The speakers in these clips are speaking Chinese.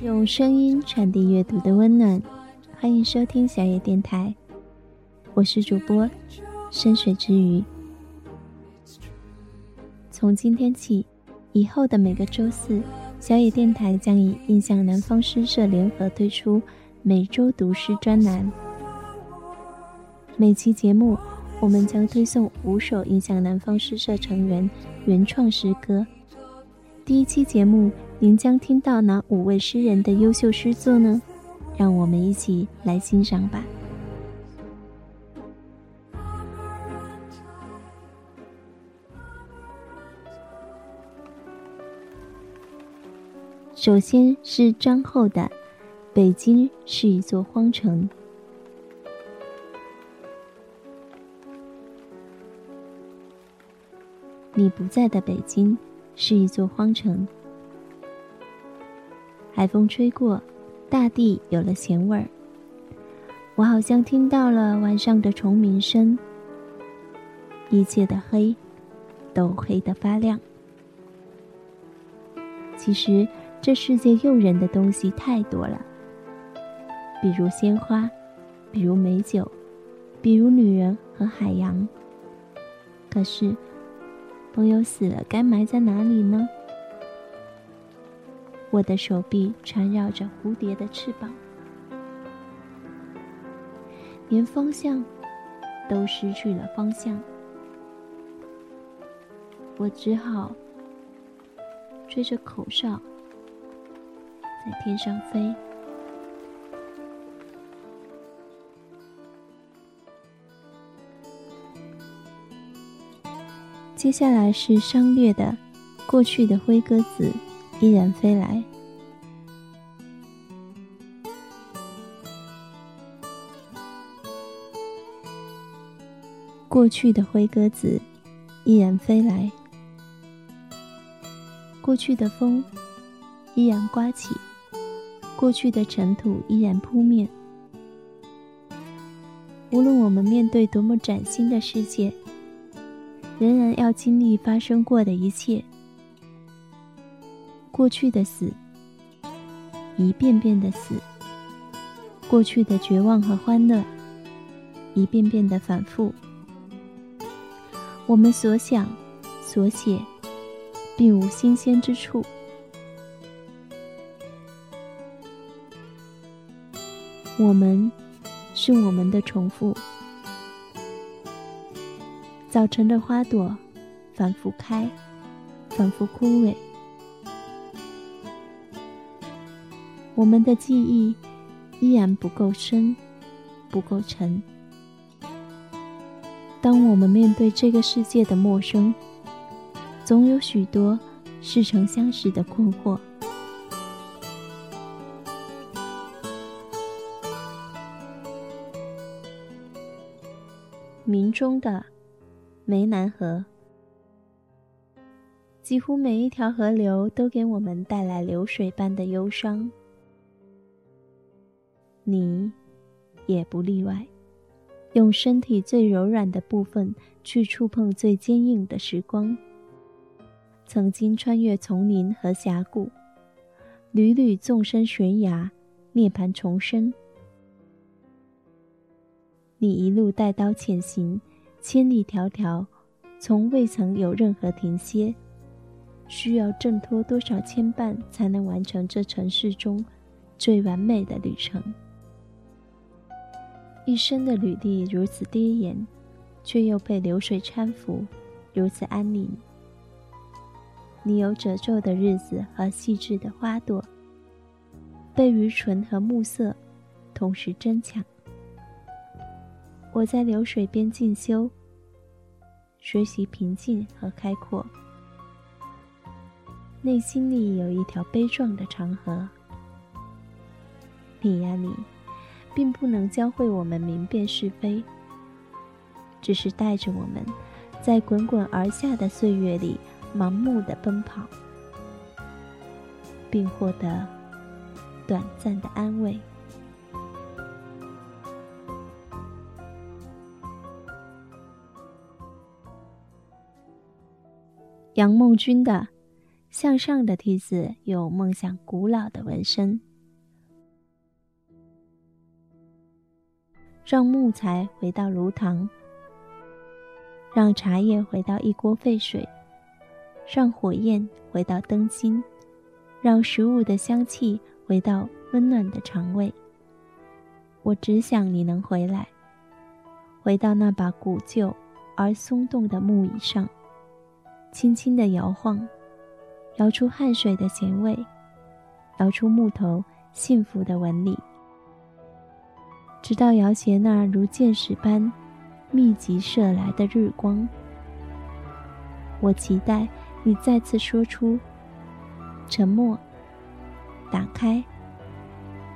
用声音传递阅读的温暖，欢迎收听小野电台，我是主播深水之鱼。从今天起，以后的每个周四，小野电台将以印象南方诗社联合推出每周读诗专栏。每期节目，我们将推送五首印象南方诗社成员原创诗歌。第一期节目。您将听到哪五位诗人的优秀诗作呢？让我们一起来欣赏吧。首先是张后的《北京是一座荒城》，你不在的北京是一座荒城。海风吹过，大地有了咸味儿。我好像听到了晚上的虫鸣声。一切的黑，都黑得发亮。其实这世界诱人的东西太多了，比如鲜花，比如美酒，比如女人和海洋。可是，朋友死了，该埋在哪里呢？我的手臂缠绕着蝴蝶的翅膀，连方向都失去了方向。我只好吹着口哨，在天上飞。接下来是商略的《过去的灰鸽子》。依然飞来。过去的灰鸽子依然飞来。过去的风依然刮起。过去的尘土依然扑面。无论我们面对多么崭新的世界，仍然要经历发生过的一切。过去的死，一遍遍的死；过去的绝望和欢乐，一遍遍的反复。我们所想、所写，并无新鲜之处。我们，是我们的重复。早晨的花朵，反复开，反复枯萎。我们的记忆依然不够深，不够沉。当我们面对这个世界的陌生，总有许多似曾相识的困惑。明中的湄南河，几乎每一条河流都给我们带来流水般的忧伤。你，也不例外，用身体最柔软的部分去触碰最坚硬的时光。曾经穿越丛林和峡谷，屡屡纵身悬崖，涅槃重生。你一路带刀前行，千里迢迢，从未曾有任何停歇。需要挣脱多少牵绊，才能完成这城市中最完美的旅程？一生的履历如此跌宕，却又被流水搀扶，如此安宁。你有褶皱的日子和细致的花朵，被愚蠢和暮色同时争抢。我在流水边进修，学习平静和开阔。内心里有一条悲壮的长河。你呀，你。并不能教会我们明辨是非，只是带着我们，在滚滚而下的岁月里，盲目的奔跑，并获得短暂的安慰。杨梦君的《向上的梯子》有梦想古老的纹身，让木材回到炉膛，让茶叶回到一锅沸水，让火焰回到灯芯，让食物的香气回到温暖的肠胃。我只想你能回来，回到那把古旧而松动的木椅上。轻轻的摇晃，摇出汗水的咸味，摇出木头幸福的纹理，直到摇斜那如箭矢般密集射来的日光。我期待你再次说出“沉默”，打开，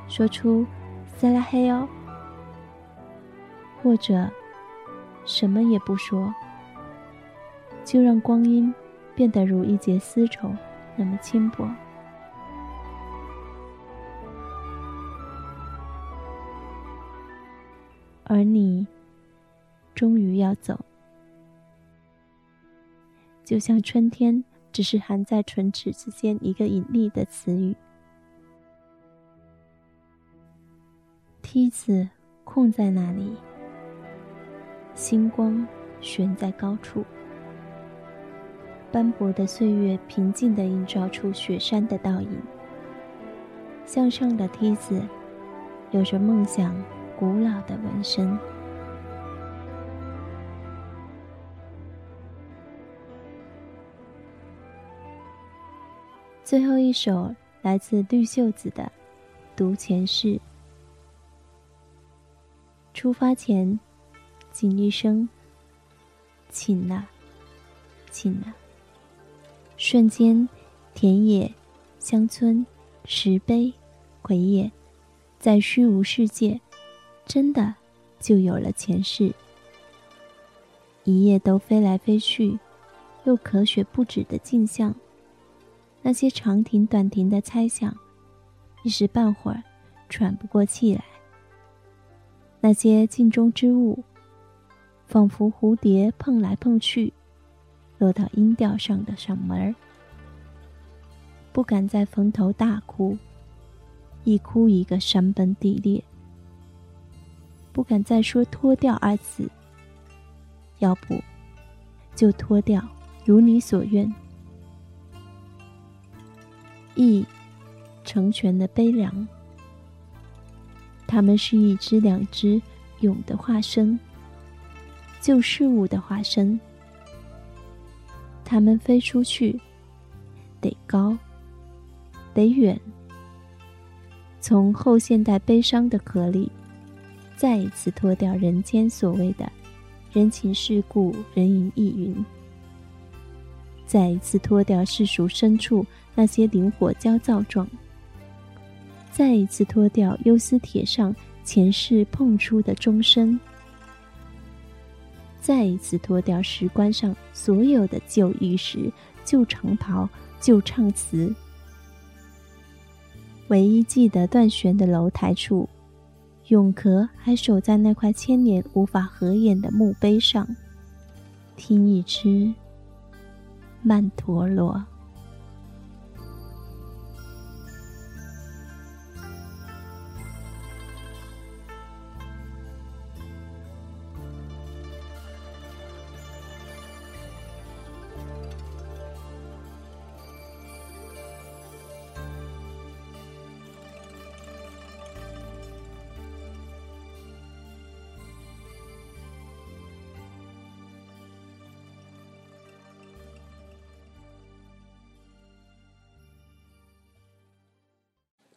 说出“塞拉黑哦”，或者什么也不说。就让光阴变得如一截丝绸那么轻薄，而你终于要走，就像春天只是含在唇齿之间一个隐秘的词语。梯子空在那里，星光悬在高处。斑驳的岁月，平静地映照出雪山的倒影。向上的梯子，有着梦想古老的纹身。最后一首来自绿袖子的《读前世》。出发前，谨一声，请了，请了。瞬间，田野、乡村、石碑、葵叶，在虚无世界，真的就有了前世。一夜都飞来飞去，又咳血不止的镜像，那些长亭短亭的猜想，一时半会儿喘不过气来。那些镜中之物，仿佛蝴蝶碰来碰去。落到音调上的嗓门儿，不敢再逢头大哭，一哭一个山崩地裂。不敢再说脱掉二字，要不就脱掉，如你所愿。意成全的悲凉，他们是一只两只蛹的化身，旧事物的化身。它们飞出去，得高，得远。从后现代悲伤的壳里，再一次脱掉人间所谓的人情世故、人云亦云；再一次脱掉世俗深处那些灵活焦躁状；再一次脱掉忧思铁上前世碰出的钟声。再一次脱掉石棺上所有的旧玉石、旧长袍、旧唱词，唯一记得断弦的楼台处，永壳还守在那块千年无法合眼的墓碑上，听一支曼陀罗。